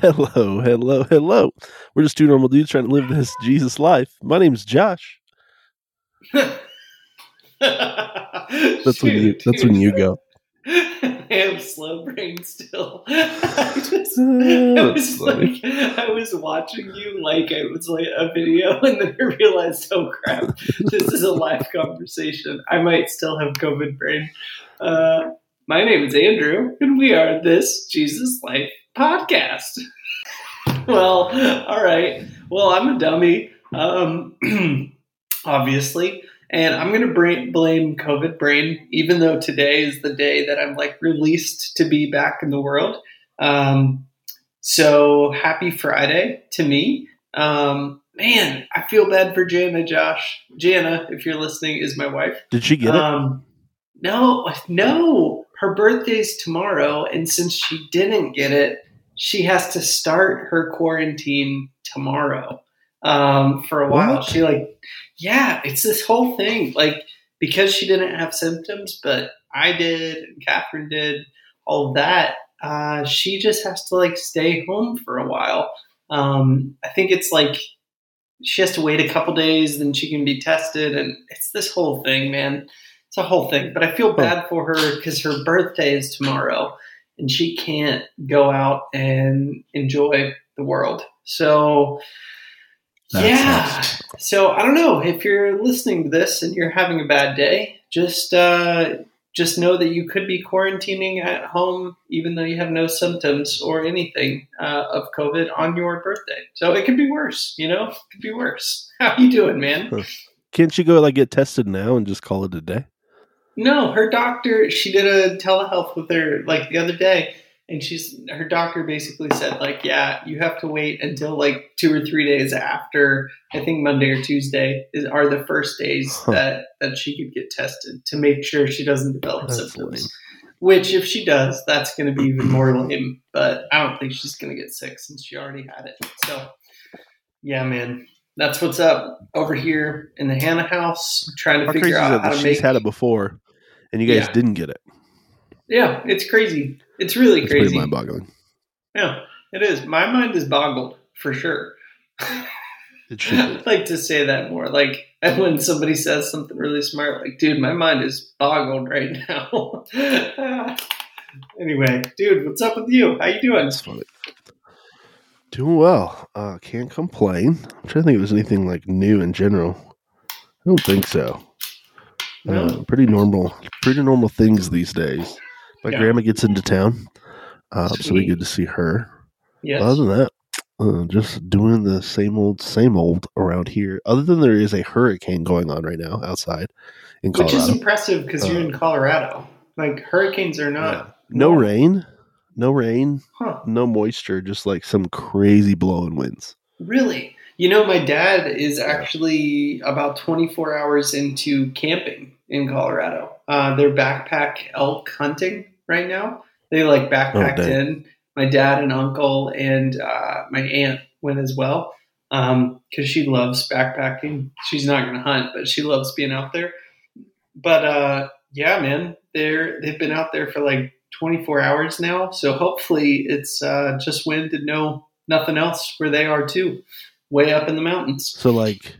Hello, hello, hello. We're just two normal dudes trying to live this Jesus life. My name's Josh. that's That's when you that's when you go. I have slow brain still. I, just, Uh, I was funny. like, I was watching you like it was like a video, and then I realized, oh crap, this is a live conversation. I might still have COVID brain. Uh, my name is Andrew, and we are this Jesus Life podcast. well, all right. Well, I'm a dummy, um, obviously. And I'm going to bra- blame COVID brain, even though today is the day that I'm like released to be back in the world. Um, so happy Friday to me. Um, man, I feel bad for Jana, Josh. Jana, if you're listening, is my wife. Did she get it? Um, no, no. Her birthday's tomorrow, and since she didn't get it, she has to start her quarantine tomorrow. Um, for a while, What? she like, yeah, it's this whole thing. Like because she didn't have symptoms, but I did, and Catherine did, all that. Uh, she just has to like stay home for a while. Um, I think it's like she has to wait a couple days, then she can be tested, and it's this whole thing, man. It's a whole thing. But I feel bad for her because her birthday is tomorrow, and she can't go out and enjoy the world. So, yeah. So I don't know if you're listening to this and you're having a bad day. Just uh, just know that you could be quarantining at home, even though you have no symptoms or anything uh, of COVID on your birthday. So it could be worse. You know, it could be worse. How you doing, man? Can't you go like get tested now and just call it a day? No, her doctor. She did a telehealth with her like the other day, and she's her doctor basically said like, yeah, you have to wait until like two or three days after. I think Monday or Tuesday is are the first days Huh. that that she could get tested to make sure she doesn't develop That's symptoms. lame. Which, if she does, that's going to be even more lame. But I don't think she's going to get sick since she already had it. So, yeah, man, that's what's up over here in the Hannah house. Trying to figure out how to she's make. had it before and you guys Yeah. didn't get it? Yeah, it's crazy. It's really It's crazy. mind boggling. Yeah, it is. My mind is boggled for sure. I'd like to say that more. Like when somebody says something really smart, like, dude, my mind is boggled right now. anyway, dude, what's up with you? How you doing? Doing well. Uh, can't complain. I'm trying to think if there's anything like new in general. I don't think so. Uh, pretty normal, pretty normal things these days. My Yeah. grandma gets into town, uh, so we get to see her. Yes. Other than that, uh, just doing the same old, same old around here. Other than there is a hurricane going on right now outside in Colorado, Which is impressive because you're in Uh, Colorado. Like hurricanes are not. Yeah. No rain, no rain, Huh. no moisture, just like some crazy blowing winds. Really? You know, my dad is actually about 24 hours into camping in Colorado. Uh, they're backpack elk hunting right now. They like backpacked Oh, in. My dad and uncle and uh, my aunt went as well because she loves backpacking. She's not going to hunt, but she loves being out there. But uh, yeah, man, they're they've been out there for like 24 hours now. So hopefully it's uh, just wind and no nothing else where they are too, way up in the mountains. So, like,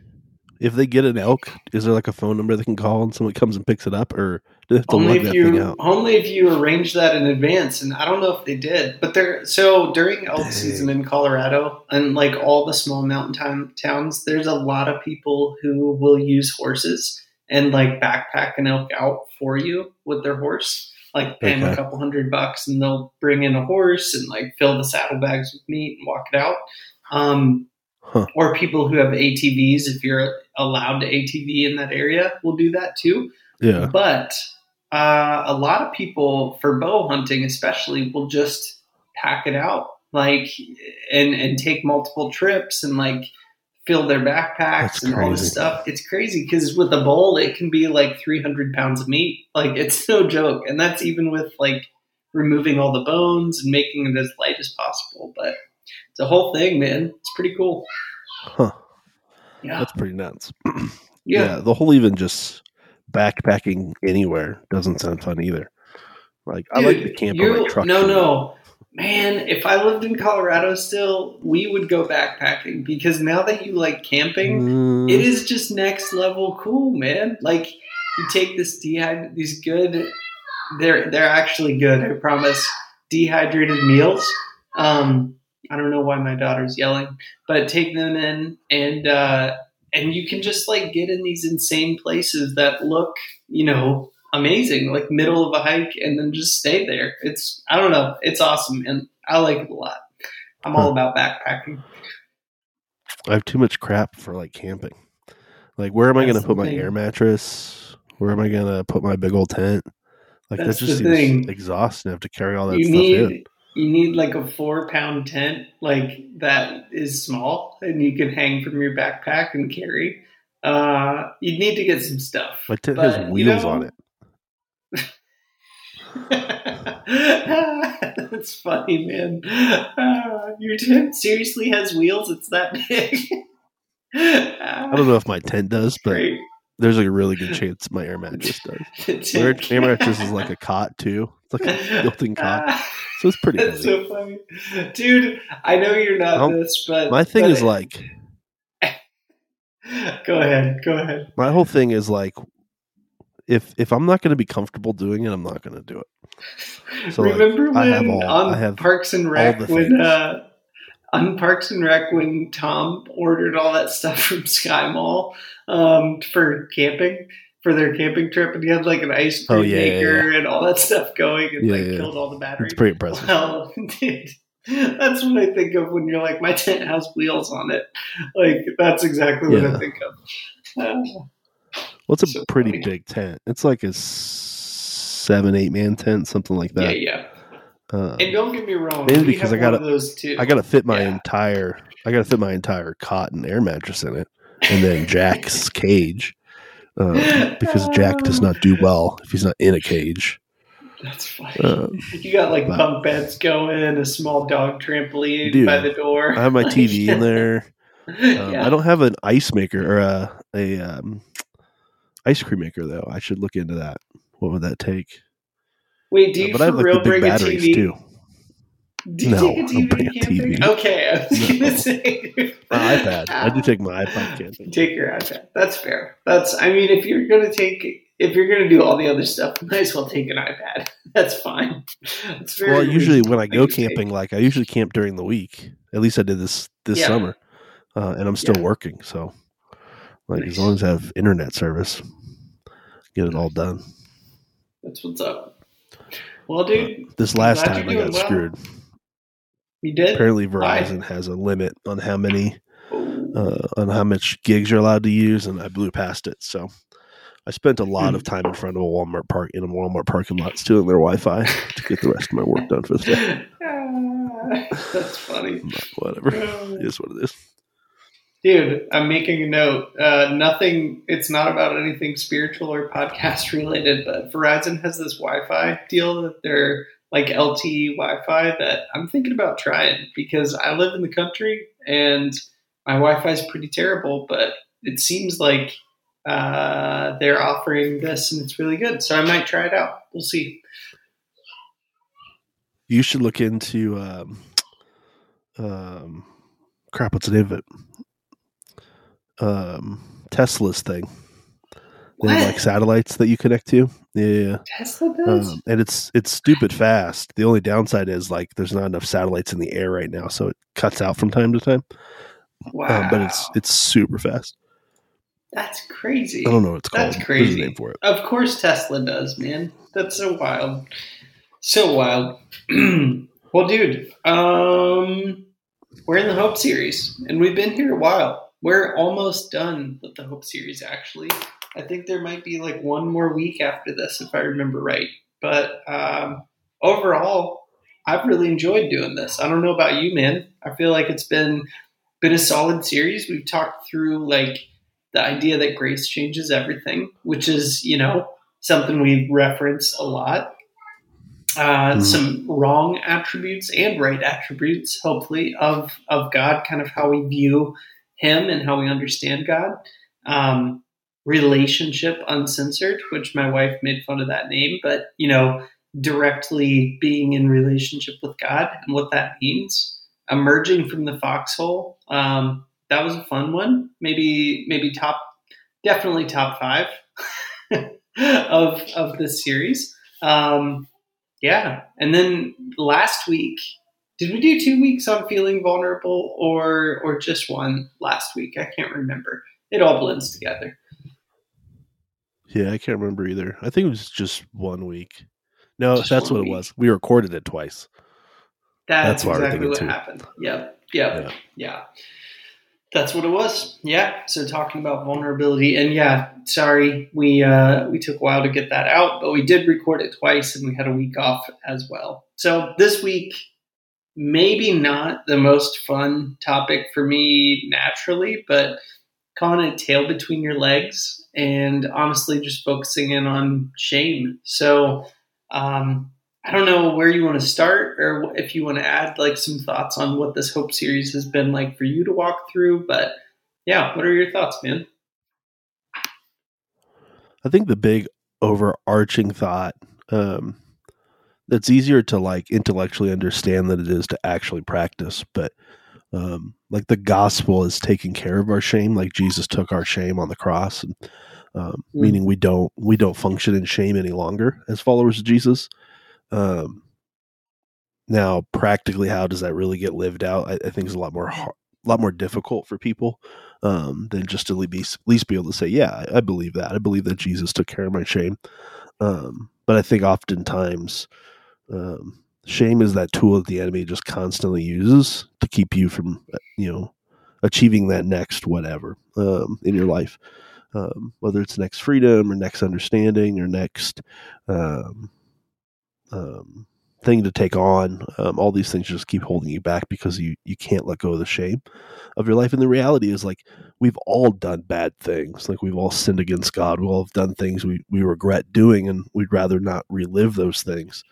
if they get an elk, is there like a phone number they can call and someone comes and picks it up, or do they have to Only if you only if you arrange that in advance, and I don't know if they did, but they're so during elk Dang. season in Colorado and like all the small mountain town, towns, there's a lot of people who will use horses and like backpack an elk out for you with their horse, like pay them a couple hundred bucks, and they'll bring in a horse and like fill the saddlebags with meat and walk it out. Um, Huh. Or people who have ATVs, if you're allowed to ATV in that area, will do that too. Yeah. But uh, a lot of people for bow hunting, especially, will just pack it out, like, and and take multiple trips and like fill their backpacks That's and all this stuff. It's crazy because with a bowl, it can be like 300 pounds of meat. Like it's no joke, and that's even with like removing all the bones and making it as light as possible. But it's a whole thing, man. It's pretty cool. Huh. Yeah, That's pretty nuts. yeah. the whole even just backpacking anywhere doesn't sound fun either. Like I like the camper like truck. No, no. Man, if I lived in Colorado still, we would go backpacking because now that you like camping, Mm, it is just next level cool, man. Like you take this dehydrated, these good, they're they're actually good. I promise. Dehydrated meals. Um, I don't know why my daughter's yelling, but take them in and uh, and you can just like get in these insane places that look, you know, amazing, like middle of a hike, and then just stay there. It's I don't know, it's awesome, and I like it a lot. I'm all about backpacking. I have too much crap for like camping. Like, where am I going to put my air mattress? Where am I going to put my big old tent? Like, That's that just seems thing. exhausting. I have to carry all that you stuff need in. you need like a four pound tent like that is small and you can hang from your backpack and carry uh you'd need to get some stuff My tent But, has you wheels know- on it. that's funny man uh, your tent seriously has wheels it's that big I don't know if my tent does, but Great. there's like a really good chance my air mattress does. My air, mattress is like a cot too. It's like a built-in cot, Ah, so it's pretty That's heavy. so funny, dude. I know you're not Well, this, but My thing but is like Go ahead. Go ahead. my whole thing is like if if I'm not going to be comfortable doing it, I'm not going to do it. So, like, Remember have when all- on Parks and Rec when uh, on Parks and Rec when Tom ordered all that stuff from Sky Mall um, for camping for their camping trip, and he had like an ice cream Oh, yeah, yeah, maker and all that stuff going, and Yeah, like yeah. killed all the batteries. it's pretty impressive. Well, that's what I think of when you're like, my tent has wheels on it. Like that's exactly what I think of. Uh, Well, it's a So pretty funny. big tent. It's like a seven, eight man tent, something like that. yeah. Uh, And don't get me wrong, Mainly because I gotta- those too. I got to fit my Yeah. entire. I got to fit my entire cot and air mattress in it, and then Jack's cage, uh, because Jack does not do well if he's not in a cage. That's funny. Uh, you got like but- bunk beds going, a small dog trampoline Dude, by the door. I have my TV in there. Um, yeah. I don't have an ice maker or a a um, ice cream maker though. I should look into that. What would that take? Wait, do Uh, you have for like real big bring a batteries TV? too. Do you No, take a TV bring a? TV. Okay, I was No. gonna say My iPad. I do take my iPad camping. Take your iPad. That's fair. That's. I mean, if you're gonna take, if you're gonna do all the other stuff, you might as well take an iPad. That's fine. That's very Well, usually when I go camping, like I usually camp during the week. At least I did this this Yeah. summer, uh, and I'm still Yeah. working. So, like Nice. as long as I have internet service, get it all done. That's what's up. Well, dude, This last time I got well. screwed. you did. Apparently? Verizon has a limit on how many Oh, uh, on how much gigs you're allowed to use, and I blew past it. So I spent a lot Hmm. of time in front of a Walmart park in a Walmart parking lot stealing their Wi-Fi to get the rest of my work done for the day. Ah, That's funny. But whatever, it is what it is. Dude, I'm making a note. Uh, nothing, it's not about anything spiritual or podcast related, but Verizon has this Wi Fi deal that they're like LTE Wi Fi that I'm thinking about trying because I live in the country and my Wi Fi is pretty terrible, but it seems like uh, they're offering this and it's really good. So I might try it out. We'll see. You should look into um, um, crap. What's the name of it? Um, Tesla's thing. They have like satellites that you connect to. Yeah. Tesla does? Um, and it's it's stupid fast. The only downside is like there's not enough satellites in the air right now, so it cuts out from time to time. wow. Um, but it's it's super fast. That's crazy. I don't know what it's called. That's There's a crazy. name for it. Of course, Tesla does, man. That's so wild, so wild. well, dude, um, we're in the Hope series, and we've been here a while. We're almost done with the Hope series. Actually, I think there might be like one more week after this, if I remember right. But um, overall, I've really enjoyed doing this. I don't know about you, man. I feel like it's been been a solid series. We've talked through like the idea that grace changes everything, which is, you know, something we reference a lot. Uh, Mhm. Some wrong attributes and right attributes, hopefully, of of God, kind of how we view Him and how we understand God. Um, relationship uncensored, which my wife made fun of that name, but you know, directly being in relationship with God and what that means. Emerging from the foxhole. Um, that was a fun one. Maybe maybe top, definitely top five of of this series. Um, yeah, and then last week, did we do two weeks on feeling vulnerable or or just one last week? I can't remember. It all blends together. Yeah, I can't remember either. I think it was just one week. No, just that's what week. it was. We recorded it twice. That's, that's exactly what too. happened. Yep. Yep. Yeah. yeah. That's what it was. Yeah. So talking about vulnerability, and yeah, sorry, we uh, we took a while to get that out, but we did record it twice, and we had a week off as well. So this week, maybe not the most fun topic for me naturally, but calling it tail between your legs, and honestly, just focusing in on shame. So um, I don't know where you want to start or if you want to add like some thoughts on what this Hope series has been like for you to walk through. But yeah, what are your thoughts, man? I think the big overarching thought um, that's easier to like intellectually understand than it is to actually practice, but um, like the gospel is taking care of our shame, like Jesus took our shame on the cross, and um, mm. meaning we don't we don't function in shame any longer as followers of Jesus. Um, now, practically, how does that really get lived out? I, I think is a lot more a lot more difficult for people um, than just to be, at least be able to say, "Yeah, I, I, believe that. I believe that Jesus took care of my shame." Um, but I think oftentimes, um, shame is that tool that the enemy just constantly uses to keep you from, you know, achieving that next whatever um, in your life um, whether it's next freedom or next understanding or next um, um, thing to take on. Um, all these things just keep holding you back because you you can't let go of the shame of your life. And the reality is, like we've all done bad things. Like we've all sinned against God. We all have done things we we regret doing, and we'd rather not relive those things.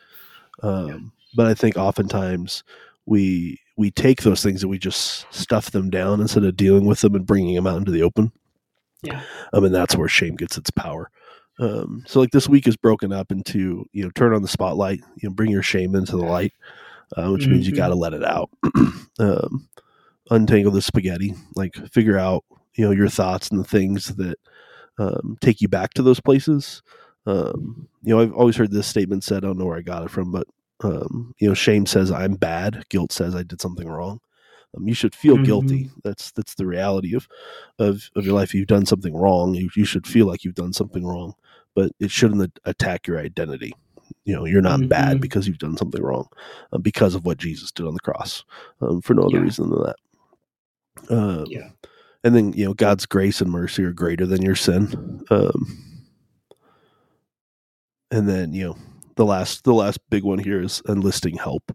Um, but I think oftentimes we we take those things and we just stuff them down instead of dealing with them and bringing them out into the open. Yeah. Um, and that's where shame gets its power. Um, so like this week is broken up into, you know, turn on the spotlight, you know, bring your shame into the light, uh, which mm-hmm. means you got to let it out. um, untangle the spaghetti, like figure out, you know, your thoughts and the things that um, take you back to those places. Um, you know, I've always heard this statement said, I don't know where I got it from, but, um, you know, shame says I'm bad. Guilt says I did something wrong. Um, you should feel mm-hmm. guilty. That's that's the reality of, of of your life. You've done something wrong, you, you should feel like you've done something wrong, but it shouldn't attack your identity. You know, you're not mm-hmm. bad because you've done something wrong, uh, because of what Jesus did on the cross, um, for no other yeah. reason than that. Um, yeah. And then you know, God's grace and mercy are greater than your sin. Um, and then you know, the last the last big one here is enlisting help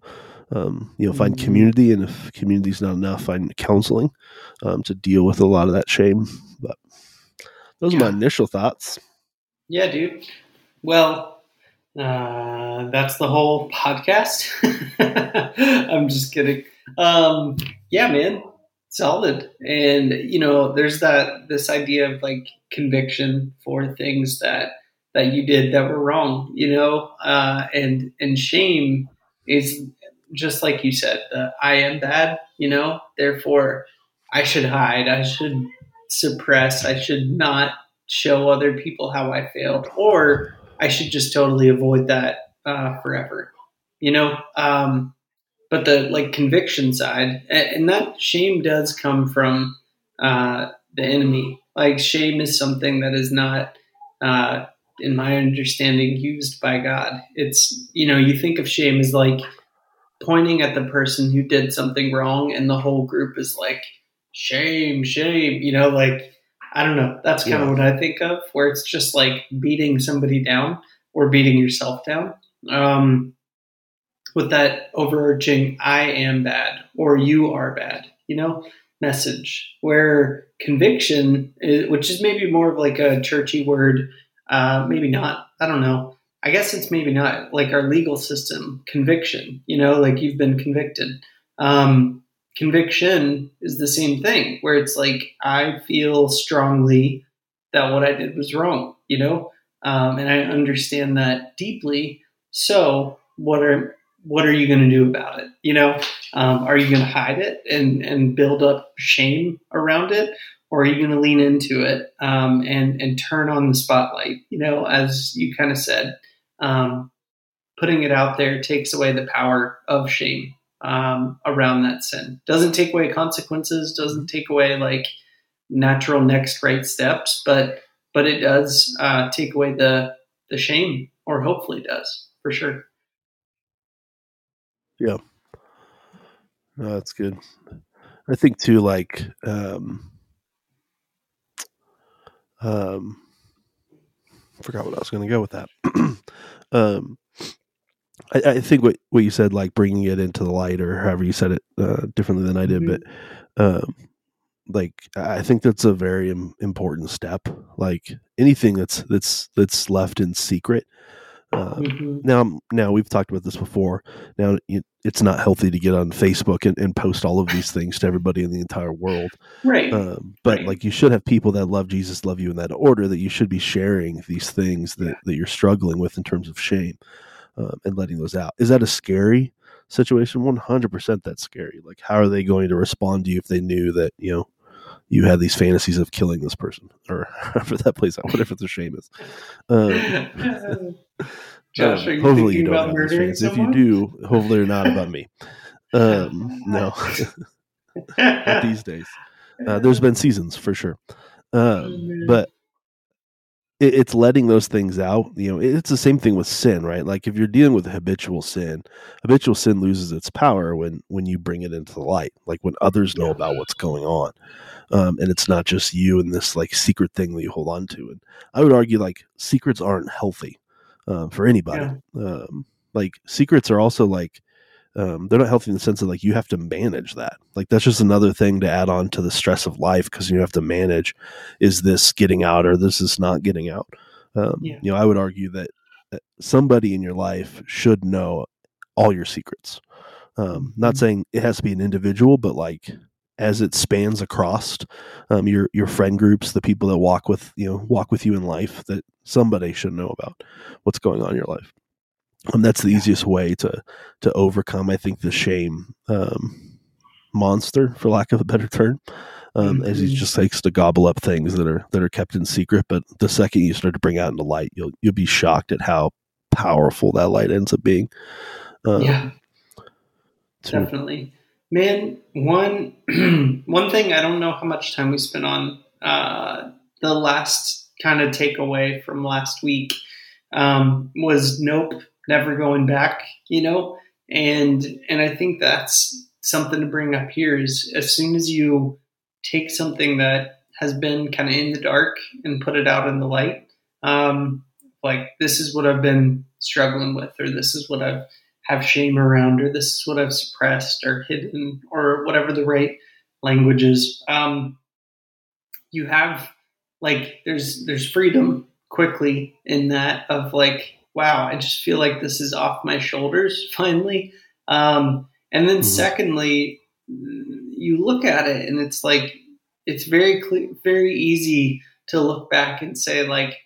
um, you know, find mm-hmm. community, and if community is not enough, find counseling um, to deal with a lot of that shame. But those yeah. are my initial thoughts. Yeah, dude. Well, uh, that's the whole podcast. I'm just kidding. Um, yeah, man, solid. And you know, there's that this idea of like conviction for things that that you did that were wrong. You know, uh, and and shame is just like you said, the I am bad, you know, therefore I should hide, I should suppress, I should not show other people how I failed, or I should just totally avoid that uh, forever, you know. Um, but the like conviction side, and, and that shame does come from uh, the enemy. Like shame is something that is not, uh, in my understanding, used by God. It's you know you think of shame as like pointing at the person who did something wrong and the whole group is like shame shame you know like i don't know that's kind yeah. of what i think of where it's just like beating somebody down or beating yourself down um, with that overarching i am bad or you are bad you know message where conviction is, which is maybe more of like a churchy word uh, maybe not i don't know I guess it's maybe not like our legal system conviction, you know, like you've been convicted. Um, conviction is the same thing where it's like I feel strongly that what I did was wrong, you know, um, and I understand that deeply. so what are what are you going to do about it? You know, um, are you going to hide it and and build up shame around it, or are you going to lean into it um, and and turn on the spotlight? You know, as you kind of said, um, putting it out there takes away the power of shame um, around that sin. Doesn't take away consequences. Doesn't take away like natural next right steps, but but it does uh, take away the the shame, or hopefully does for sure. Yeah, no, that's good. I think too, like, um, um, forgot what I was going to go with that. um, I, I, think what what you said, like bringing it into the light, or however you said it uh, differently than I did, mm-hmm. but um, like I think that's a very important step. Like anything that's that's that's left in secret um, mm-hmm. Now, now we've talked about this before. Now it's not healthy to get on Facebook and, and, post all of these things to everybody in the entire world, right? Um, but right. like you should have people that love Jesus, love you in that order. That you should be sharing these things that, yeah. that you're struggling with in terms of shame um, and letting those out. Is that a scary situation? One hundred percent. That's scary. Like, how are they going to respond to you if they knew that you know you had these fantasies of killing this person or however that plays out, whatever the shame is. Um, Josh, um, hopefully you don't have these If you do, hopefully they're not about me. Um, no, these days. Uh, there's been seasons for sure, um, but it, it's letting those things out. You know, it's the same thing with sin, right? Like if you're dealing with habitual sin, habitual sin loses its power when when you bring it into the light, like when others know about what's going on um, and it's not just you and this like secret thing that you hold on to. And I would argue like secrets aren't healthy uh, for anybody. Yeah. Um, like secrets are also like um, they're not healthy in the sense of like you have to manage that. Like that's just another thing to add on to the stress of life because you have to manage is this getting out or this is not getting out. Um, yeah. You know, I would argue that, that somebody in your life should know all your secrets. Um, not mm-hmm. saying it has to be an individual, but like as it spans across um, your your friend groups, the people that walk with you know walk with you in life, that somebody should know about what's going on in your life. And um, that's the easiest way to to overcome, I think, the shame um, monster, for lack of a better term, um, mm-hmm. as he mm-hmm. just takes to gobble up things that are that are kept in secret. But the second you start to bring out into light, you'll you'll be shocked at how powerful that light ends up being. Um, yeah, definitely. Man, one one thing I don't know how much time we spent on uh, the last kind of takeaway from last week um, was nope, never going back. You know, and and I think that's something to bring up here is as soon as you take something that has been kind of in the dark and put it out in the light, um, like this is what I've been struggling with, or this is what I've have shame around, or this is what I've suppressed or hidden, or whatever the right language is. Um, you have like there's there's freedom quickly in that of like wow I just feel like this is off my shoulders finally. Um, and then mm-hmm. secondly, you look at it and it's like it's very clear, very easy to look back and say like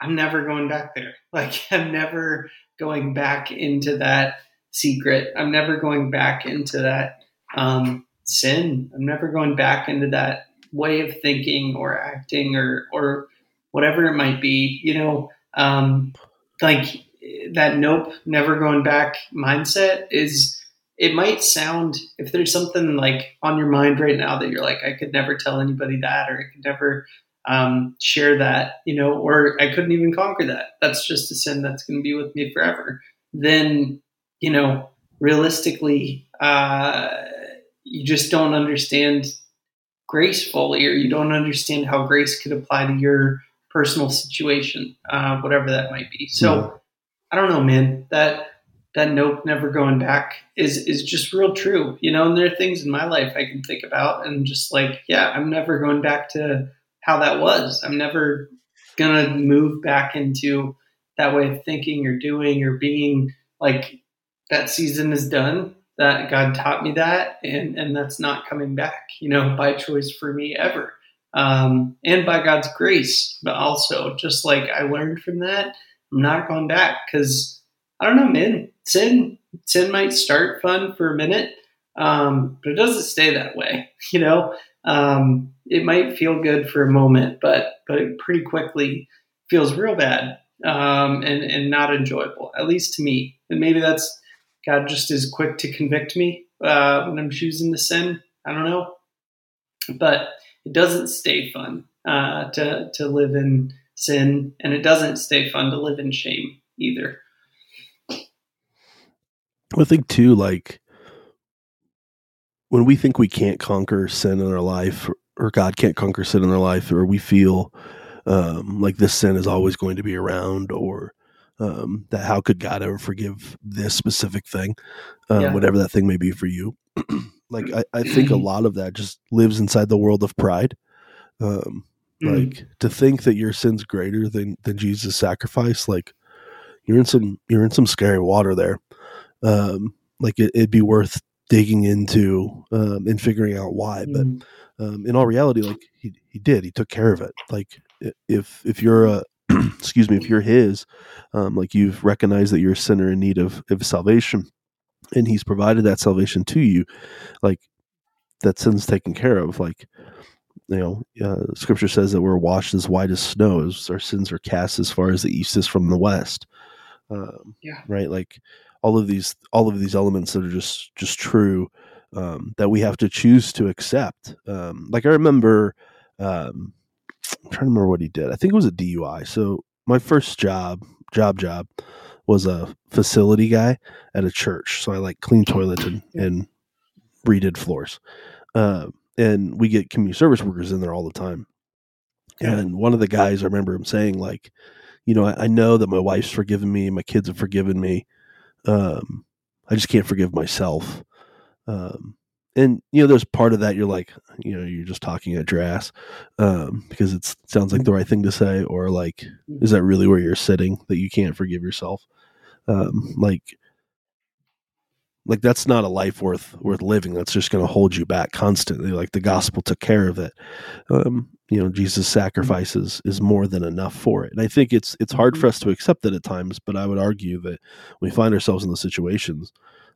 I'm never going back there. Like I'm never going back into that secret. I'm never going back into that um, sin. I'm never going back into that way of thinking or acting or or whatever it might be. You know, um, like that nope, never going back mindset is. It might sound if there's something like on your mind right now that you're like, I could never tell anybody that, or I could never um, share that, you know, or I couldn't even conquer that. That's just a sin that's going to be with me forever. Then, you know, realistically, uh, you just don't understand grace fully, or you don't understand how grace could apply to your personal situation, uh, whatever that might be. So, yeah. I don't know, man. That that nope, never going back is is just real true, you know. And there are things in my life I can think about, and just like, yeah, I'm never going back to how that was. I'm never gonna move back into that way of thinking or doing or being like that season is done. That God taught me that, and and that's not coming back, you know, by choice for me ever, um, and by God's grace. But also, just like I learned from that, I'm not going back because I don't know, man. Sin sin might start fun for a minute, um, but it doesn't stay that way. You know, um, it might feel good for a moment, but but it pretty quickly feels real bad um, and and not enjoyable, at least to me. And maybe that's God just is quick to convict me uh, when I'm choosing to sin. I don't know, but it doesn't stay fun uh, to to live in sin, and it doesn't stay fun to live in shame either. I think too, like when we think we can't conquer sin in our life, or, God can't conquer sin in our life, or we feel um, like this sin is always going to be around, or um, that how could God ever forgive this specific thing, um, yeah. whatever that thing may be for you. like I, I, think a lot of that just lives inside the world of pride. Um, mm. Like to think that your sin's greater than than Jesus' sacrifice, like you're in some you're in some scary water there. Um, like it, would be worth digging into um, and figuring out why. Mm. But um, in all reality, like he he did, he took care of it. Like if if you're a excuse me, if you're his, um, like you've recognized that you're a sinner in need of, of salvation, and he's provided that salvation to you, like that sin's taken care of. Like you know, uh, Scripture says that we're washed as white as snow, as our sins are cast as far as the east is from the west. Um, yeah. Right. Like all of these, all of these elements that are just just true um, that we have to choose to accept. Um, like I remember. Um, I'm trying to remember what he did. I think it was a DUI. So my first job, job job, was a facility guy at a church. So I like clean toilets and, and redid floors. Uh, and we get community service workers in there all the time. And one of the guys, I remember him saying, like, you know, I, I know that my wife's forgiven me, my kids have forgiven me. Um, I just can't forgive myself. Um, and you know there's part of that you're like you know you're just talking at your ass um, because it sounds like the right thing to say or like is that really where you're sitting that you can't forgive yourself um, like like that's not a life worth worth living that's just going to hold you back constantly like the gospel took care of it um, you know jesus sacrifices is more than enough for it and i think it's it's hard for us to accept that at times but i would argue that when we find ourselves in those situations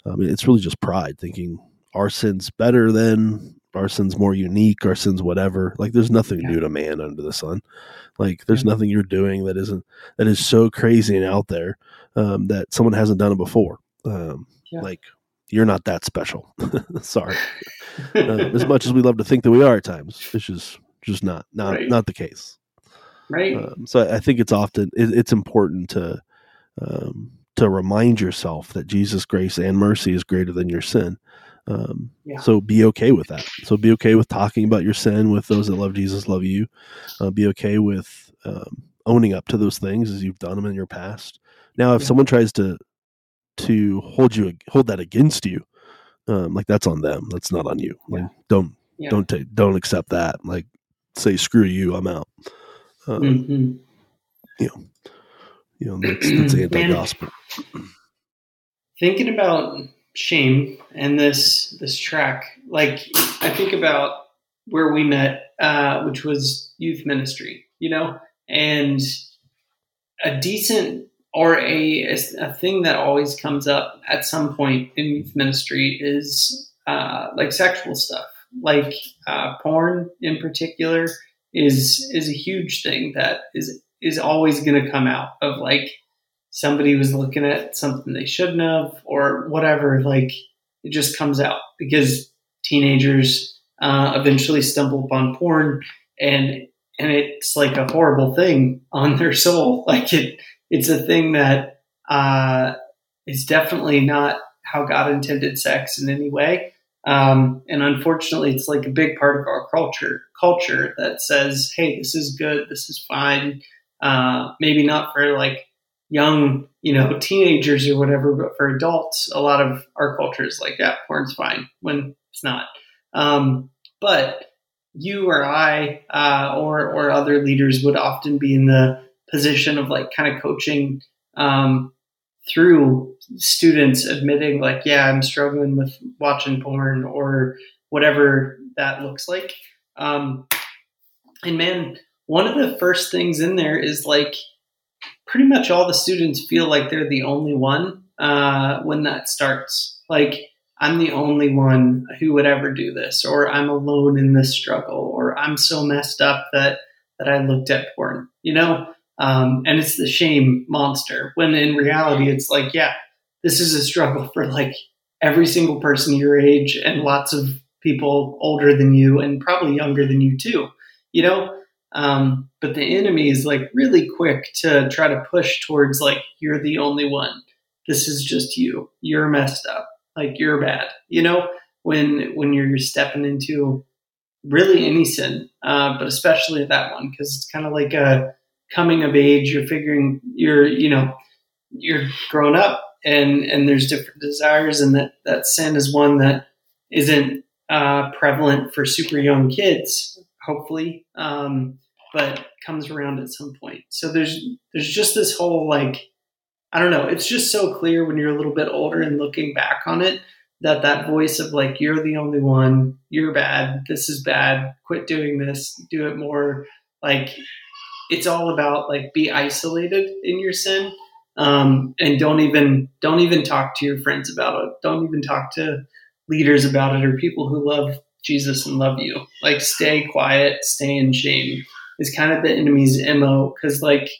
um, it's really just pride thinking our sin's better than our sin's more unique, our sin's whatever. Like there's nothing yeah. new to man under the sun. Like there's nothing you're doing that isn't that is so crazy and out there um, that someone hasn't done it before. Um, yeah. Like you're not that special. Sorry. uh, as much as we love to think that we are at times, it's just just not not right. not the case. Right. Um, so I, think it's often it, it's important to um, to remind yourself that Jesus' grace and mercy is greater than your sin. Um, yeah. So be okay with that. So be okay with talking about your sin with those that love Jesus, love you. Uh, be okay with um, owning up to those things as you've done them in your past. Now, if yeah. someone tries to to hold you hold that against you, um, like that's on them. That's not on you. Like don't yeah. don't take don't accept that. Like say screw you, I'm out. Um, mm-hmm. You know, you know that's, that's anti-gospel. Thinking about shame and this this track like i think about where we met uh, which was youth ministry you know and a decent or a, a thing that always comes up at some point in youth ministry is uh, like sexual stuff. Like uh, porn in particular is is a huge thing that is is always going to come out of like somebody was looking at something they shouldn't have or whatever like it just comes out because teenagers uh, eventually stumble upon porn and and it's like a horrible thing on their soul. Like it it's a thing that uh, is definitely not how god intended sex in any way um, and unfortunately it's like a big part of our culture culture that says hey this is good this is fine uh, maybe not for like young, you know, teenagers or whatever, but for adults, a lot of our culture is like, yeah, porn's fine when it's not. Um, but you or I uh, or or other leaders would often be in the position of like kind of coaching um, through students admitting like, yeah, I'm struggling with watching porn or whatever that looks like. Um, and man, one of the first things in there is like pretty much all the students feel like they're the only one uh, when that starts. Like, I'm the only one who would ever do this, or I'm alone in this struggle, or I'm so messed up that that I looked at porn, you know. Um, and it's the shame monster. When in reality, it's like, yeah, this is a struggle for like every single person your age and lots of people older than you and probably younger than you too. You know, um, but the enemy is like really quick to try to push towards like you're the only one. This is just you. You're messed up. Like you're bad. You know, when when you're stepping into really any sin, uh, but especially that one because it's kind of like a coming of age. You're figuring you're you know you're grown up and and there's different desires and that that sin is one that isn't uh, prevalent for super young kids hopefully um, but comes around at some point. So there's there's just this whole like I don't know, it's just so clear when you're a little bit older and looking back on it that that voice of like you're the only one, you're bad, this is bad, quit doing this, do it more like it's all about like be isolated in your sin um, and don't even don't even talk to your friends about it. Don't even talk to leaders about it or people who love jesus and love you. Like stay quiet stay in shame is kind of the enemy's mo because like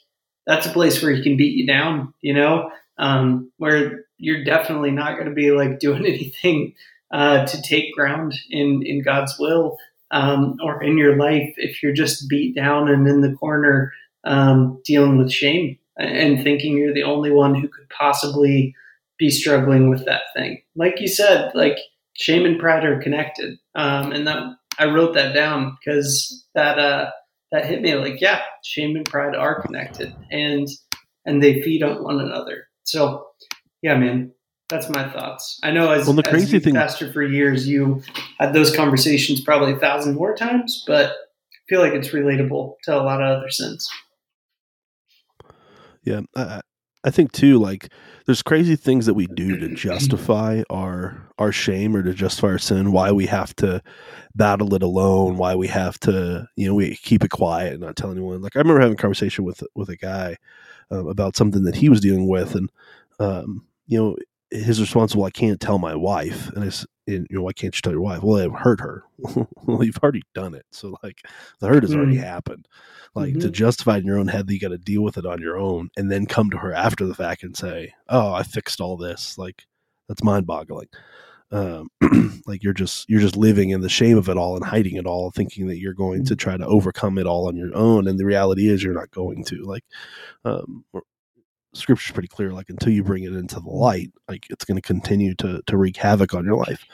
that's a place where he can beat you down, you know, um, where you're definitely not going to be like doing anything uh, to take ground in in God's will um, or in your life if you're just beat down and in the corner um, dealing with shame and thinking you're the only one who could possibly be struggling with that thing. Like you said, like shame and pride are connected, um, and that I wrote that down because that uh, that hit me like, yeah, shame and pride are connected and and they feed on one another. So yeah, man, that's my thoughts. I know as, well, the crazy as thing, pastor for years, you had those conversations probably a thousand more times, but I feel like it's relatable to a lot of other sins. Yeah, I, I think too, like there's crazy things that we do to justify our our shame or to justify our sin. Why we have to battle it alone. Why we have to, you know, we keep it quiet and not tell anyone. Like I remember having a conversation with with a guy um, about something that he was dealing with, and um, you know, his response, "Well, I can't tell my wife," and it's, you know, why can't you tell your wife? Well, it hurt her. well, you've already done it, so like the hurt has mm. already happened. Like mm-hmm. to justify in your own head that you got to deal with it on your own, and then come to her after the fact and say, "Oh, I fixed all this." Like that's mind-boggling. Um, like you're just you're just living in the shame of it all and hiding it all, thinking that you're going to mm. try to overcome it all on your own, and the reality is you're not going to. Like, um, scripture's pretty clear like until you bring it into the light like it's going to continue to to wreak havoc on your life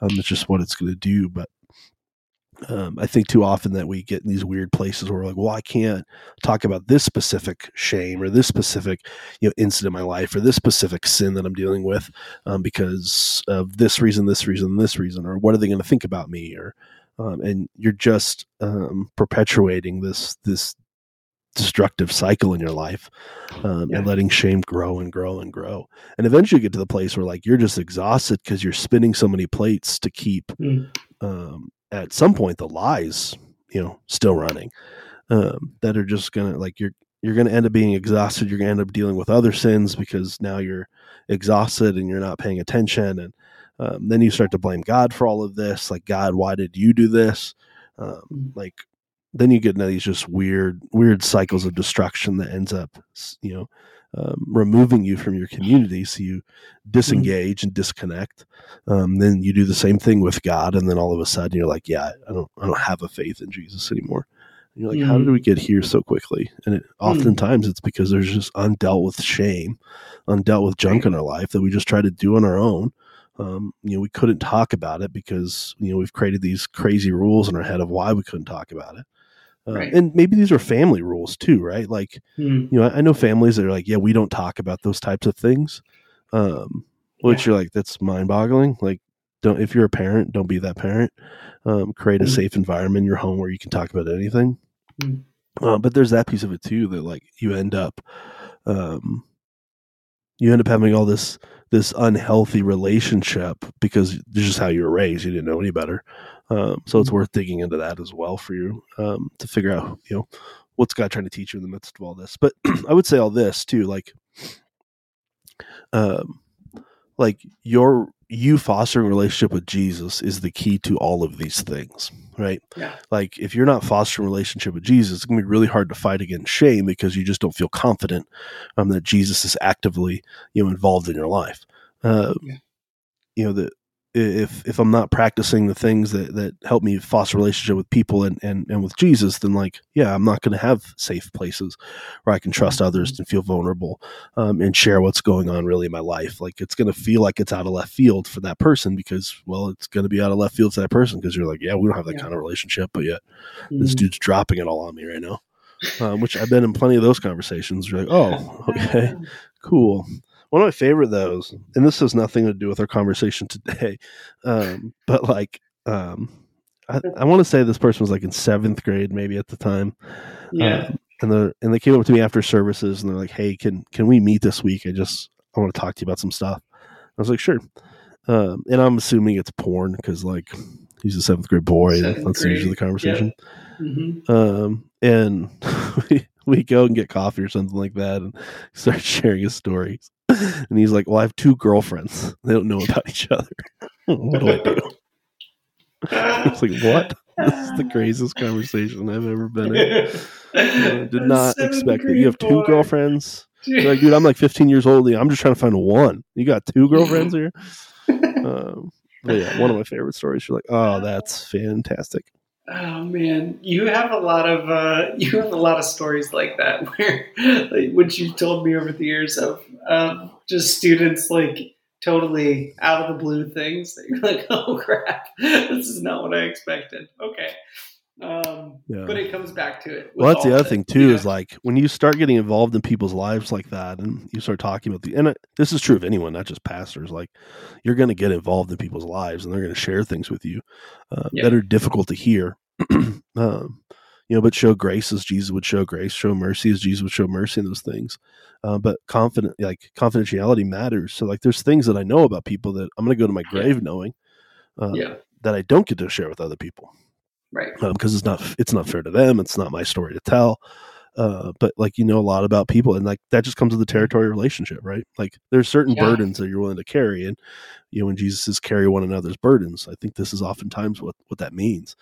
um it's just what it's going to do but um, I think too often that we get in these weird places where we're like, well, I can't talk about this specific shame or this specific, you know, incident in my life or this specific sin that I'm dealing with um, because of this reason, this reason, this reason, or what are they going to think about me? Or, um, and you're just um, perpetuating this this destructive cycle in your life um, yeah. and letting shame grow and grow and grow and eventually you get to the place where like you're just exhausted because you're spinning so many plates to keep mm. um, at some point the lies you know still running um, that are just gonna like you're you're gonna end up being exhausted you're gonna end up dealing with other sins because now you're exhausted and you're not paying attention and um, then you start to blame god for all of this like god why did you do this um, mm. like then you get into these just weird weird cycles of destruction that ends up you know um, removing you from your community. So you disengage mm-hmm. and disconnect. Um, then you do the same thing with god and then all of a sudden you're like yeah i don't i don't have a faith in jesus anymore. And you're like mm-hmm. how did we get here so quickly? And it, mm. oftentimes it's because there's just undealt with shame undealt with junk in our life that we just try to do on our own. Um, you know we couldn't talk about it because you know we've created these crazy rules in our head of why we couldn't talk about it uh, right. And maybe these are family rules too, right? Like, mm. you know, I, I, know families that are like, yeah, we don't talk about those types of things. Um, which yeah. you're like, that's mind boggling. Like, don't, if you're a parent, don't be that parent. Um, create mm. a hmm. safe environment in your home where you can talk about anything. Mm. Uh, but there's that piece of it too that like you end up, um, you end up having all this this unhealthy relationship because this is how you were raised. You didn't know any better. Um, so it's worth digging into that as well for you um, to figure out, you know, what's God trying to teach you in the midst of all this? But I would say all this too, like, um, like your you fostering relationship with Jesus is the key to all of these things, right? Yeah. Like if you're not fostering relationship with Jesus, it's gonna be really hard to fight against shame because you just don't feel confident um, that Jesus is actively, you know, involved in your life. Uh, Yeah. You know that if if I'm not practicing the things that that help me foster a relationship with people and and, and with Jesus, then like yeah, I'm not going to have safe places where I can trust others and feel vulnerable um, and share what's going on really in my life. Like it's going to feel like it's out of left field for that person because well, it's going to be out of left field for that person because you're like yeah, we don't have that Yeah. kind of relationship, but yet this Mhm. dude's dropping it all on me right now. Um, which I've been in plenty of those conversations. You're like, oh, okay, cool. One of my favorite those, and this has nothing to do with our conversation today, um, but like, um, I, I want to say this person was like in seventh grade, maybe at the time, Yeah. um, and they and they came up to me after services and they're like, "Hey, can can we meet this week? I just I want to talk to you about some stuff." I was like, "Sure," um, and I'm assuming it's porn because like he's a seventh grade boy, Seventh that's grade, usually the conversation. hmm Um, and we, we go and get coffee or something like that and start sharing his stories. And he's like, Well, I have two girlfriends. They don't know about each other. what do I do? I was like, What? This is the craziest conversation I've ever been in. I did not expect that. You have two girlfriends. You're like, dude, I'm like 15 years old. I'm just trying to find one. You got two girlfriends here? Um, but yeah, one of my favorite stories. You're like, oh, that's fantastic. Oh man, you have a lot of uh, you have a lot of stories like that, where like, which you've told me over the years of um, just students like totally out of the blue things that you're like, oh crap, this is not what I expected. Okay, um, Yeah. but it comes back to it. Well, that's the other thing too. you Is like when you start getting involved in people's lives like that, and you start talking about the and it, this is true of anyone, not just pastors. Like you're going to get involved in people's lives, and they're going to share things with you uh, Yeah. that are difficult to hear. um, you know, but show grace as Jesus would show grace, show mercy as Jesus would show mercy in those things. Uh, but confident, like confidentiality matters. So, like, there's things that I know about people that I'm going to go to my Yeah. grave knowing uh, yeah, that I don't get to share with other people right. because it's not it's not fair to them. It's not my story to tell. Uh, but like you know a lot about people, and like that just comes with the territory relationship, right? Like there's certain Yeah. burdens that you're willing to carry, and you know when Jesus says carry one another's burdens, I think this is oftentimes what what that means.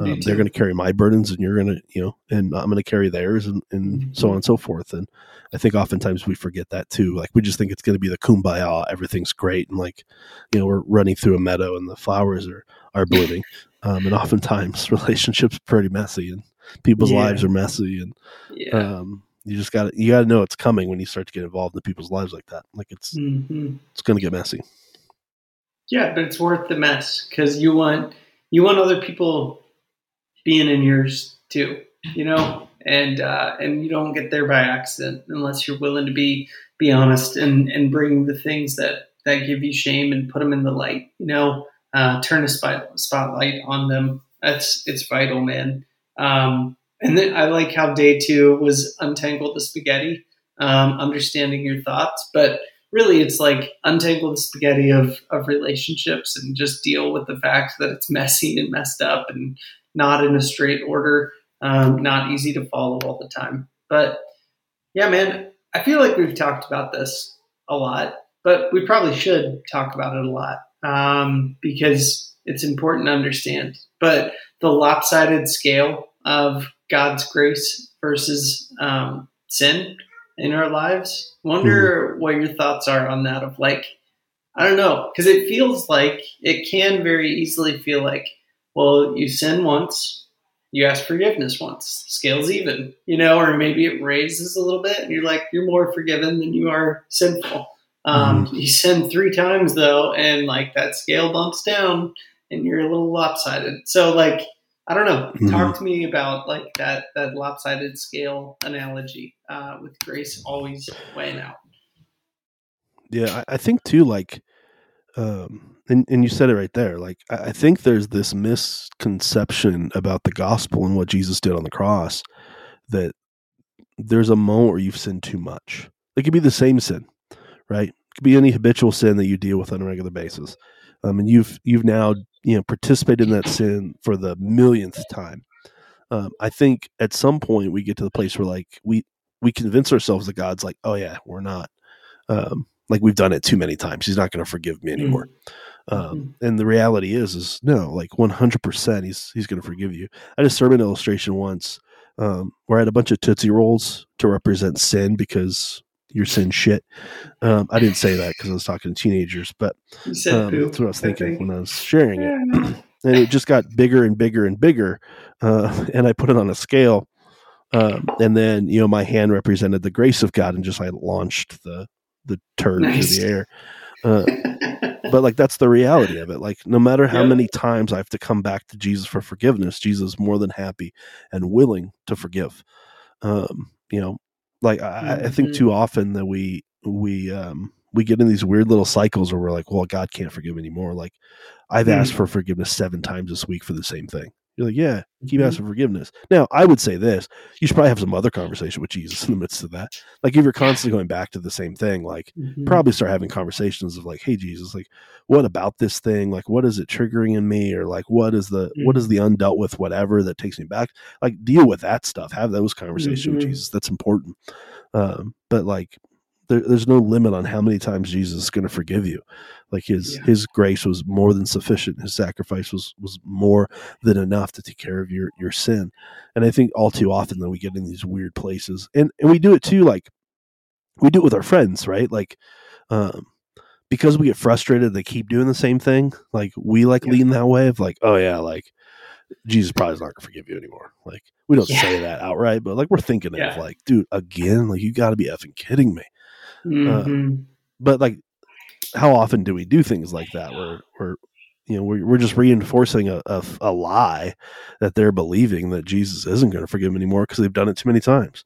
Um, they're going to carry my burdens, and you're going to you know, and I'm going to carry theirs, and and so Mhm. on and so forth. And I think oftentimes we forget that too. Like we just think it's going to be the kumbaya, everything's great, and like you know we're running through a meadow and the flowers are are blooming. Um, and oftentimes relationships are pretty messy and people's Yeah. lives are messy and yeah. um, you just got to you got to know it's coming when you start to get involved in people's lives like that like it's hmm it's going to get messy Yeah, but it's worth the mess because you want you want other people being in yours too, you know, and uh, and you don't get there by accident unless you're willing to be be honest and and bring the things that that give you shame and put them in the light, you know, uh, turn a spot, spotlight on them. That's it's vital, man. Um, and then I like how day two was untangle the spaghetti, um, understanding your thoughts, but really it's like untangle the spaghetti of, of relationships and just deal with the fact that it's messy and messed up and not in a straight order um, not easy to follow all the time. But yeah man i feel like we've talked about this a lot but we probably should talk about it a lot um, because it's important to understand. But the lopsided scale of god's grace versus um, sin in our lives. Wonder what your thoughts are on that. Of like, I don't know, because it feels like it can very easily feel like, well, you sin once, you ask forgiveness once, scales even, you know, or maybe it raises a little bit, and you're like, you're more forgiven than you are sinful. Um, You sin three times though, and like that scale bumps down, and you're a little lopsided. So like. I don't know. Mhm. Talk to me about like that that lopsided scale analogy uh, with grace always weighing out. yeah I, I think too like um and, and you said it right there like I, I think there's this misconception about the gospel and what jesus did on the cross that there's a moment where you've sinned too much it could be the same sin right it could be any habitual sin that you deal with on a regular basis um, and you've you've now you know participated in that sin for the millionth time um, I think at some point we get to the place where like we we convince ourselves that God's like, oh yeah, we're not. Um, like we've done it too many times. He's not going to forgive me anymore. Um, Mm-hmm. and the reality is, is no, like 100%, he's, he's going to forgive you. I had a sermon illustration once, um, where I had a bunch of Tootsie Rolls to represent sin because you're sin shit. Um, I didn't say that because I was talking to teenagers, but, um, that's what I was thinking think. when I was sharing it and it just got bigger and bigger and bigger. Uh, and I put it on a scale. Um, and then, you know, my hand represented the grace of God and just I launched the, the turd Nice. through the air. Uh, but like, that's the reality of it. Like, no matter how Yep. many times I have to come back to Jesus for forgiveness, Jesus is more than happy and willing to forgive. Um, you know, like I, I think Mhm. too often that we, we, um, we get in these weird little cycles where we're like, well, God can't forgive anymore. Like, I've asked for forgiveness seven times this week for the same thing. You're like, yeah, keep Mhm. asking for forgiveness. Now, I would say this: you should probably have some other conversation with Jesus in the midst of that. Like, if you're constantly going back to the same thing, like Mhm. probably start having conversations of like, hey, Jesus, like, what about this thing? Like, what is it triggering in me, or like, what is the what is the undealt with whatever that takes me back? Like, deal with that stuff. Have those conversations with Jesus. That's important. Um, but like, there, there's no limit on how many times Jesus is going to forgive you. Like his Yeah. his grace was more than sufficient. His sacrifice was was more than enough to take care of your your sin. And I think all too often that we get in these weird places, and and we do it too. Like we do it with our friends, right? Like um, because we get frustrated, they keep doing the same thing. Like we like Yeah. lean that way of like, oh yeah, like Jesus probably is not gonna forgive you anymore. Like we don't Yeah. say that outright, but like we're thinking it of like, dude, again, like you got to be effing kidding me Mhm. but like how often do we do things like that where where you know we're, we're just reinforcing a, a, a lie that they're believing that jesus isn't going to forgive them anymore because they've done it too many times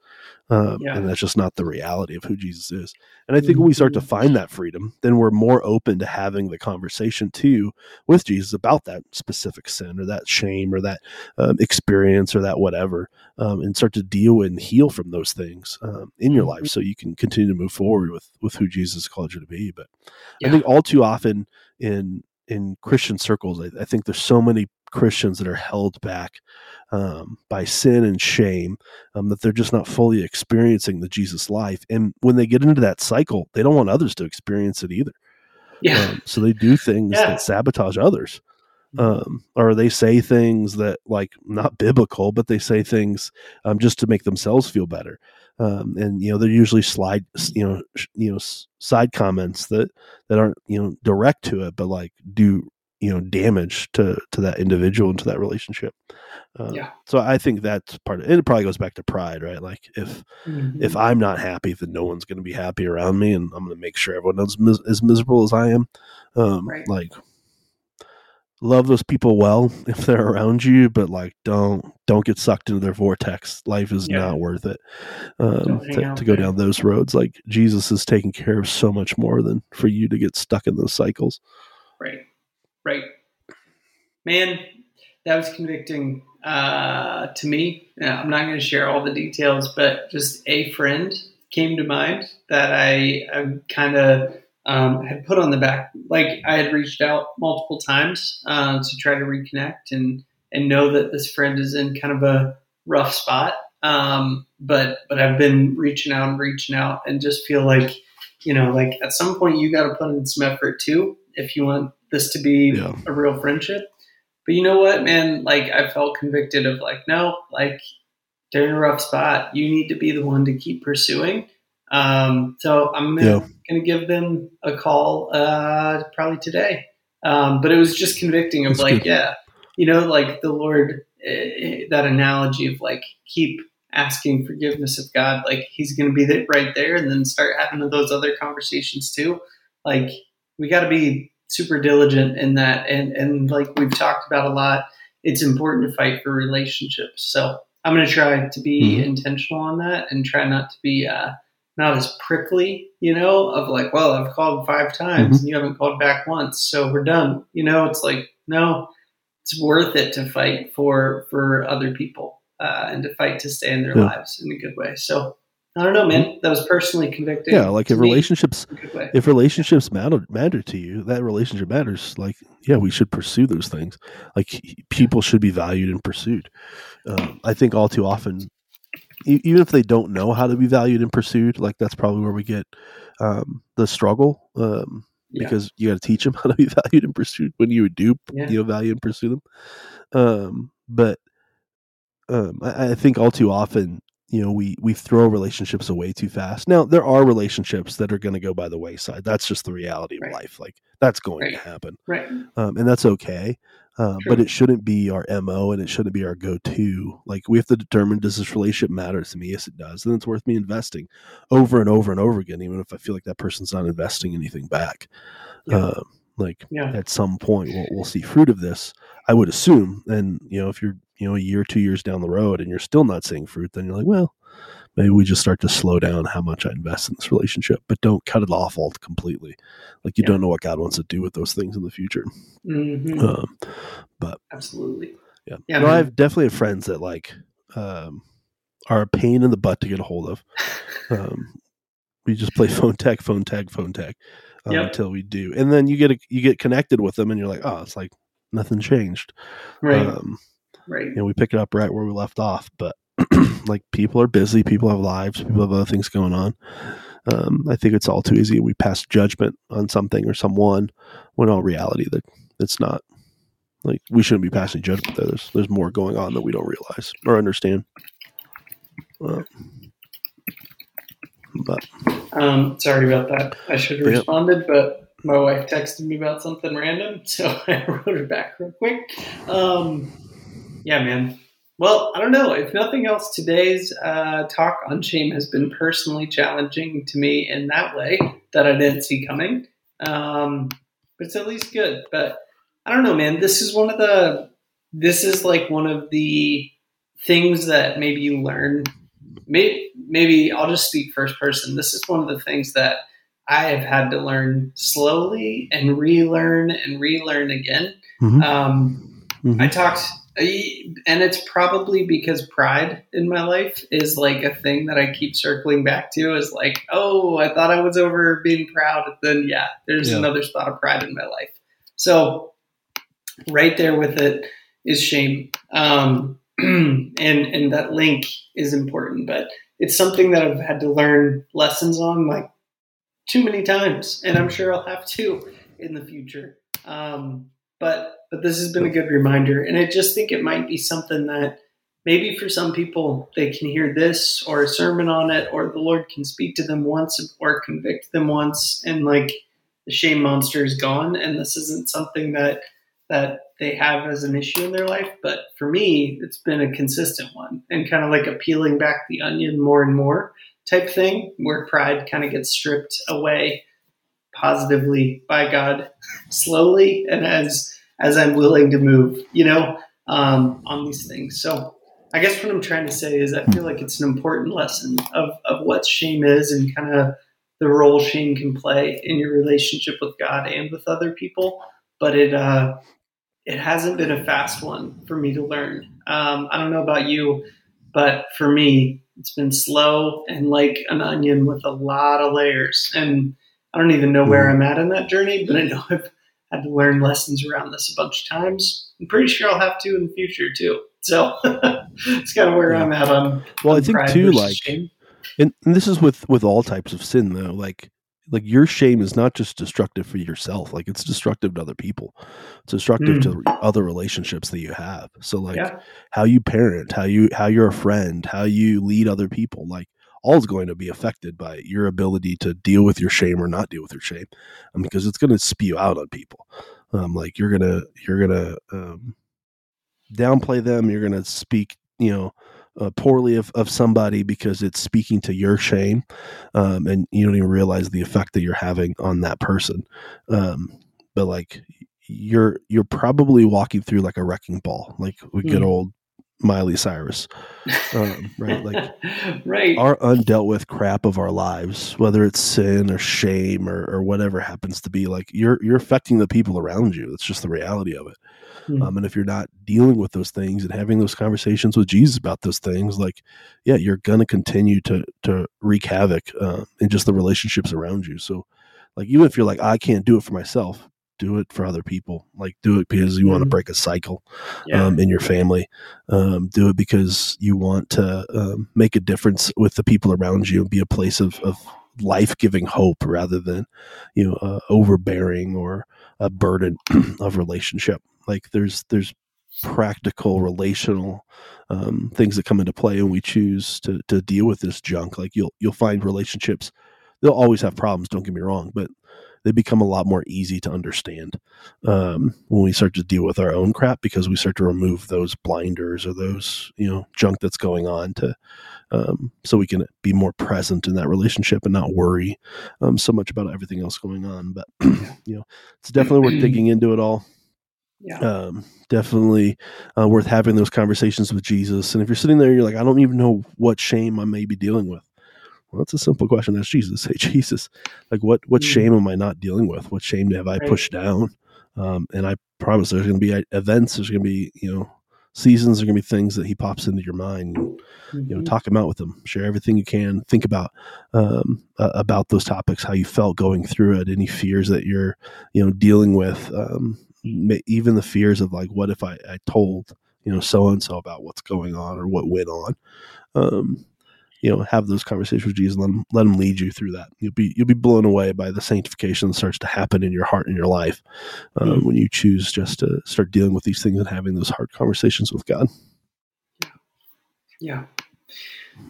um, Yeah. and that's just not the reality of who jesus is and i think when we start to Mhm. find that freedom then we're more open to having the conversation too with jesus about that specific sin or that shame or that um, experience or that whatever um, and start to deal and heal from those things um, in your life so you can continue to move forward with with who jesus called you to be but Yeah. I think all too often in in Christian circles, I, I think there's so many Christians that are held back um, by sin and shame um, that they're just not fully experiencing the Jesus life. And when they get into that cycle, they don't want others to experience it either. Yeah. Um, so they do things Yeah. that sabotage others. Um, or they say things that like not biblical, but they say things um, just to make themselves feel better. Um, and you know they're usually slide, you know, sh- you know, s- side comments that that aren't you know direct to it, but like do you know damage to to that individual and to that relationship. Um, Yeah. So I think that's part of it. It probably goes back to pride, right? Like if Mhm. if I'm not happy, then no one's going to be happy around me, and I'm going to make sure everyone else is mis- as miserable as I am. Um, Right. Like, love those people well if they're around you, but like, don't don't get sucked into their vortex. Life is Yeah. not worth it um, to, to go down those roads. Like Jesus is taking care of so much more than for you to get stuck in those cycles. Right. Right. Man, that was convicting uh, to me. Now, I'm not going to share all the details, but just a friend came to mind that I, I kind of um, had put on the back. Like I had reached out multiple times uh, to try to reconnect and and know that this friend is in kind of a rough spot. Um, but but I've been reaching out and reaching out and just feel like you know like at some point you got to put in some effort too if you want this to be Yeah. a real friendship. But you know what, man? Like I felt convicted of like no, like they're in a rough spot. You need to be the one to keep pursuing. Um, so I'm gonna, Yeah. Gonna give them a call uh, probably today. Um, but it was just convicting of That's like, good. yeah, you know, like the Lord, eh, that analogy of like keep asking forgiveness of God, like He's going to be there, right there, and then start having those other conversations too. Like we got to be super diligent in that, and and like we've talked about a lot, it's important to fight for relationships. So I'm going to try to be Mhm. intentional on that and try not to be uh, not as prickly, you know, of like, well, I've called five times and you haven't called back once, so we're done. You know, it's like, no, it's worth it to fight for for other people uh, and to fight to stay in their Yeah. lives in a good way. So I don't know, man. That was personally convicting. Yeah, like if relationships in a good way. if relationships matter matter to you, that relationship matters. Like, yeah, we should pursue those things. Like, people should be valued and pursued. um, I think all too often, even if they don't know how to be valued and pursued, like that's probably where we get um, the struggle. Um, Yeah. because you got to teach them how to be valued and pursued when you do Yeah. you know value and pursue them. Um, but um, I, I think all too often, you know, we we throw relationships away too fast. Now there are relationships that are going to go by the wayside. That's just the reality of Right. life. Like that's going Right. to happen, Right. um, and that's okay. True. but it shouldn't be our mo, and it shouldn't be our go-to. Like we have to determine: does this relationship matter to me? Yes, it does. Then it's worth me investing over and over and over again, even if I feel like that person's not investing anything back. Yeah. Um, like Yeah. at some point we'll, we'll see fruit of this i would assume and you know if you're you know a year two years down the road and you're still not seeing fruit then you're like well maybe we just start to slow down how much i invest in this relationship but don't cut it off all completely like you Yeah. don't know what god wants to do with those things in the future Mhm. um, Absolutely. yeah, Yeah, no, i've definitely had friends that like um, are a pain in the butt to get a hold of um, we just play phone tag phone tag phone tag um, Yep. until we do and then you get a, you get connected with them and you're like oh it's like nothing changed Right. um, right. you know we pick it up right where we left off but like people are busy people have lives people have other things going on um, i think it's all too easy we pass judgment on something or someone when all reality that it's not like we shouldn't be passing judgment there there's, there's more going on that we don't realize or understand Uh, but Um, sorry about that. I should have Yeah. responded, but my wife texted me about something random, so I wrote her back real quick. Um, yeah, man. Well, I don't know. If nothing else, today's uh, talk on shame has been personally challenging to me in that way that I didn't see coming. Um, but it's at least good. But I don't know, man. This is one of the. This is like one of the things that maybe you learn maybe maybe I'll just speak first person. This is one of the things that I have had to learn slowly and relearn and relearn again. Mhm. Um, Mhm. I talked, I- and it's probably because pride in my life is like a thing that I keep circling back to. Is like, oh, I thought I was over being proud. And then yeah, there's Yeah. another spot of pride in my life. So right there with it is shame. Um, and and that link is important, but it's something that I've had to learn lessons on like too many times, and I'm sure I'll have to in the future. Um, but but this has been a good reminder, and I just think it might be something that maybe for some people they can hear this or a sermon on it, or the Lord can speak to them once or convict them once, and like the shame monster is gone, and this isn't something that that they have as an issue in their life. But for me, it's been a consistent one and kind of like a peeling back the onion more and more type thing where pride kind of gets stripped away positively by God slowly and as as I'm willing to move, you know, um, on these things. So I guess what I'm trying to say is I feel like it's an important lesson of, of what shame is and kind of the role shame can play in your relationship with God and with other people. But it uh, it hasn't been a fast one for me to learn. Um, I don't know about you, but for me, it's been slow and like an onion with a lot of layers. And I don't even know where I'm at in that journey, but I know I've had to learn lessons around this a bunch of times. I'm pretty sure I'll have to in the future too. So it's kind of where I'm at on. well i on think pride too like shame. and, and this is with with all types of sin though like like your shame is not just destructive for yourself like it's destructive to other people it's destructive to mm. other relationships that you have so like Yeah. how you parent how you how you're a friend how you lead other people like all is going to be affected by your ability to deal with your shame or not deal with your shame um, because it's going to spew out on people um, like you're gonna you're gonna um, downplay them you're gonna speak you know uh, poorly of, of somebody because it's speaking to your shame um, and you don't even realize the effect that you're having on that person um, but like you're you're probably walking through like a wrecking ball like we good Mm. old miley cyrus um, right like right. our undealt with crap of our lives whether it's sin or shame or, or whatever happens to be like you're you're affecting the people around you it's just the reality of it Hmm. um, and if you're not dealing with those things and having those conversations with jesus about those things like yeah you're gonna continue to to wreak havoc uh, in just the relationships around you so like even if you're like i can't do it for myself do it for other people. Like do it because you want to Mhm. break a cycle Yeah. um, in your family. Um, do it because you want to um, make a difference with the people around you and be a place of, of life giving hope rather than, you know, uh, overbearing or a burden of relationship. Like there's, there's practical relational um, things that come into play when we choose to, to deal with this junk. Like you'll, you'll find relationships, they'll always have problems. Don't get me wrong, but they become a lot more easy to understand um, when we start to deal with our own crap because we start to remove those blinders or those you know junk that's going on to um, so we can be more present in that relationship and not worry um, so much about everything else going on. But you know it's definitely worth digging into it all. Yeah. um, definitely uh, worth having those conversations with jesus. And if you're sitting there you're like i don't even know what shame i may be dealing with well, that's a simple question. That's Jesus. Hey, Jesus, like what what Mm. shame am I not dealing with? What shame have I Right. pushed down? Um, and I promise there's going to be events. There's going to be you know seasons. There's going to be things that He pops into your mind. You know, Mhm. talk them out with Him. Share everything you can. Think about um, uh, about those topics. How you felt going through it. Any fears that you're you know dealing with. Um, even the fears of like, what if I, I told you know so and so about what's going on or what went on. Um, you know, have those conversations with Jesus. Let him, let him lead you through that. You'll be you'll be blown away by the sanctification that starts to happen in your heart and your life um, Mm. when you choose just to start dealing with these things and having those hard conversations with God. Yeah.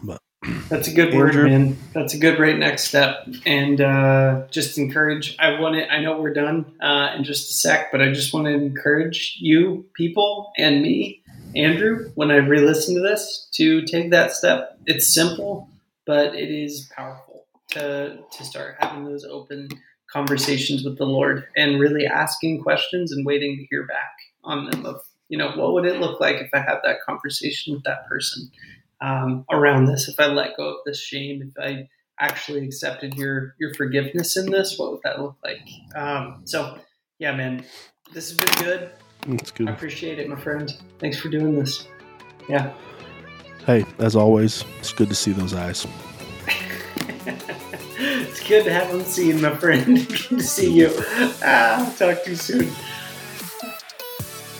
But- That's a good word, Andrew? man. That's a good right next step. And uh, just encourage. I want to. I know we're done uh, in just a sec, but I just want to encourage you, people, and me, Andrew, when I re-listen to this, to take that step. It's simple, but it is powerful to to start having those open conversations with the Lord and really asking questions and waiting to hear back on them. Of you know, what would it look like if I had that conversation with that person? um, around this. If I let go of this shame, if I actually accepted your your forgiveness in this, what would that look like? Um, so, yeah, man, this has been good. It's I appreciate it, my friend. Thanks for doing this. Yeah. Hey, as always, it's good to see those eyes. it's good to have them seen, my friend. good to see you. Ah, I'll talk to you soon.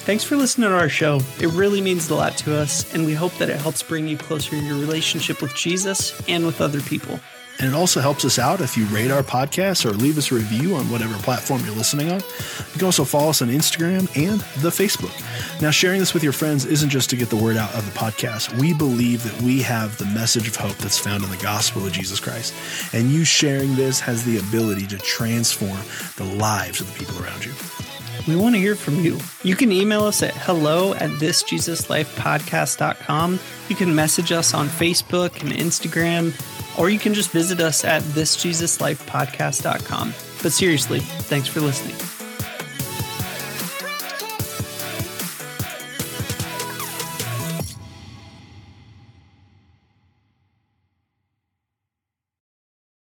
Thanks for listening to our show. It really means a lot to us, and we hope that it helps bring you closer in your relationship with Jesus and with other people. And it also helps us out if you rate our podcast or leave us a review on whatever platform you're listening on. You can also follow us on Instagram and the Facebook. Now, sharing this with your friends isn't just to get the word out of the podcast. We believe that we have the message of hope that's found in the gospel of Jesus Christ. And you sharing this has the ability to transform the lives of the people around you. We want to hear from you. You can email us at hello at thisjesuslifepodcast.com. You can message us on Facebook and Instagram, or you can just visit us at thisjesuslifepodcast.com. But seriously, thanks for listening.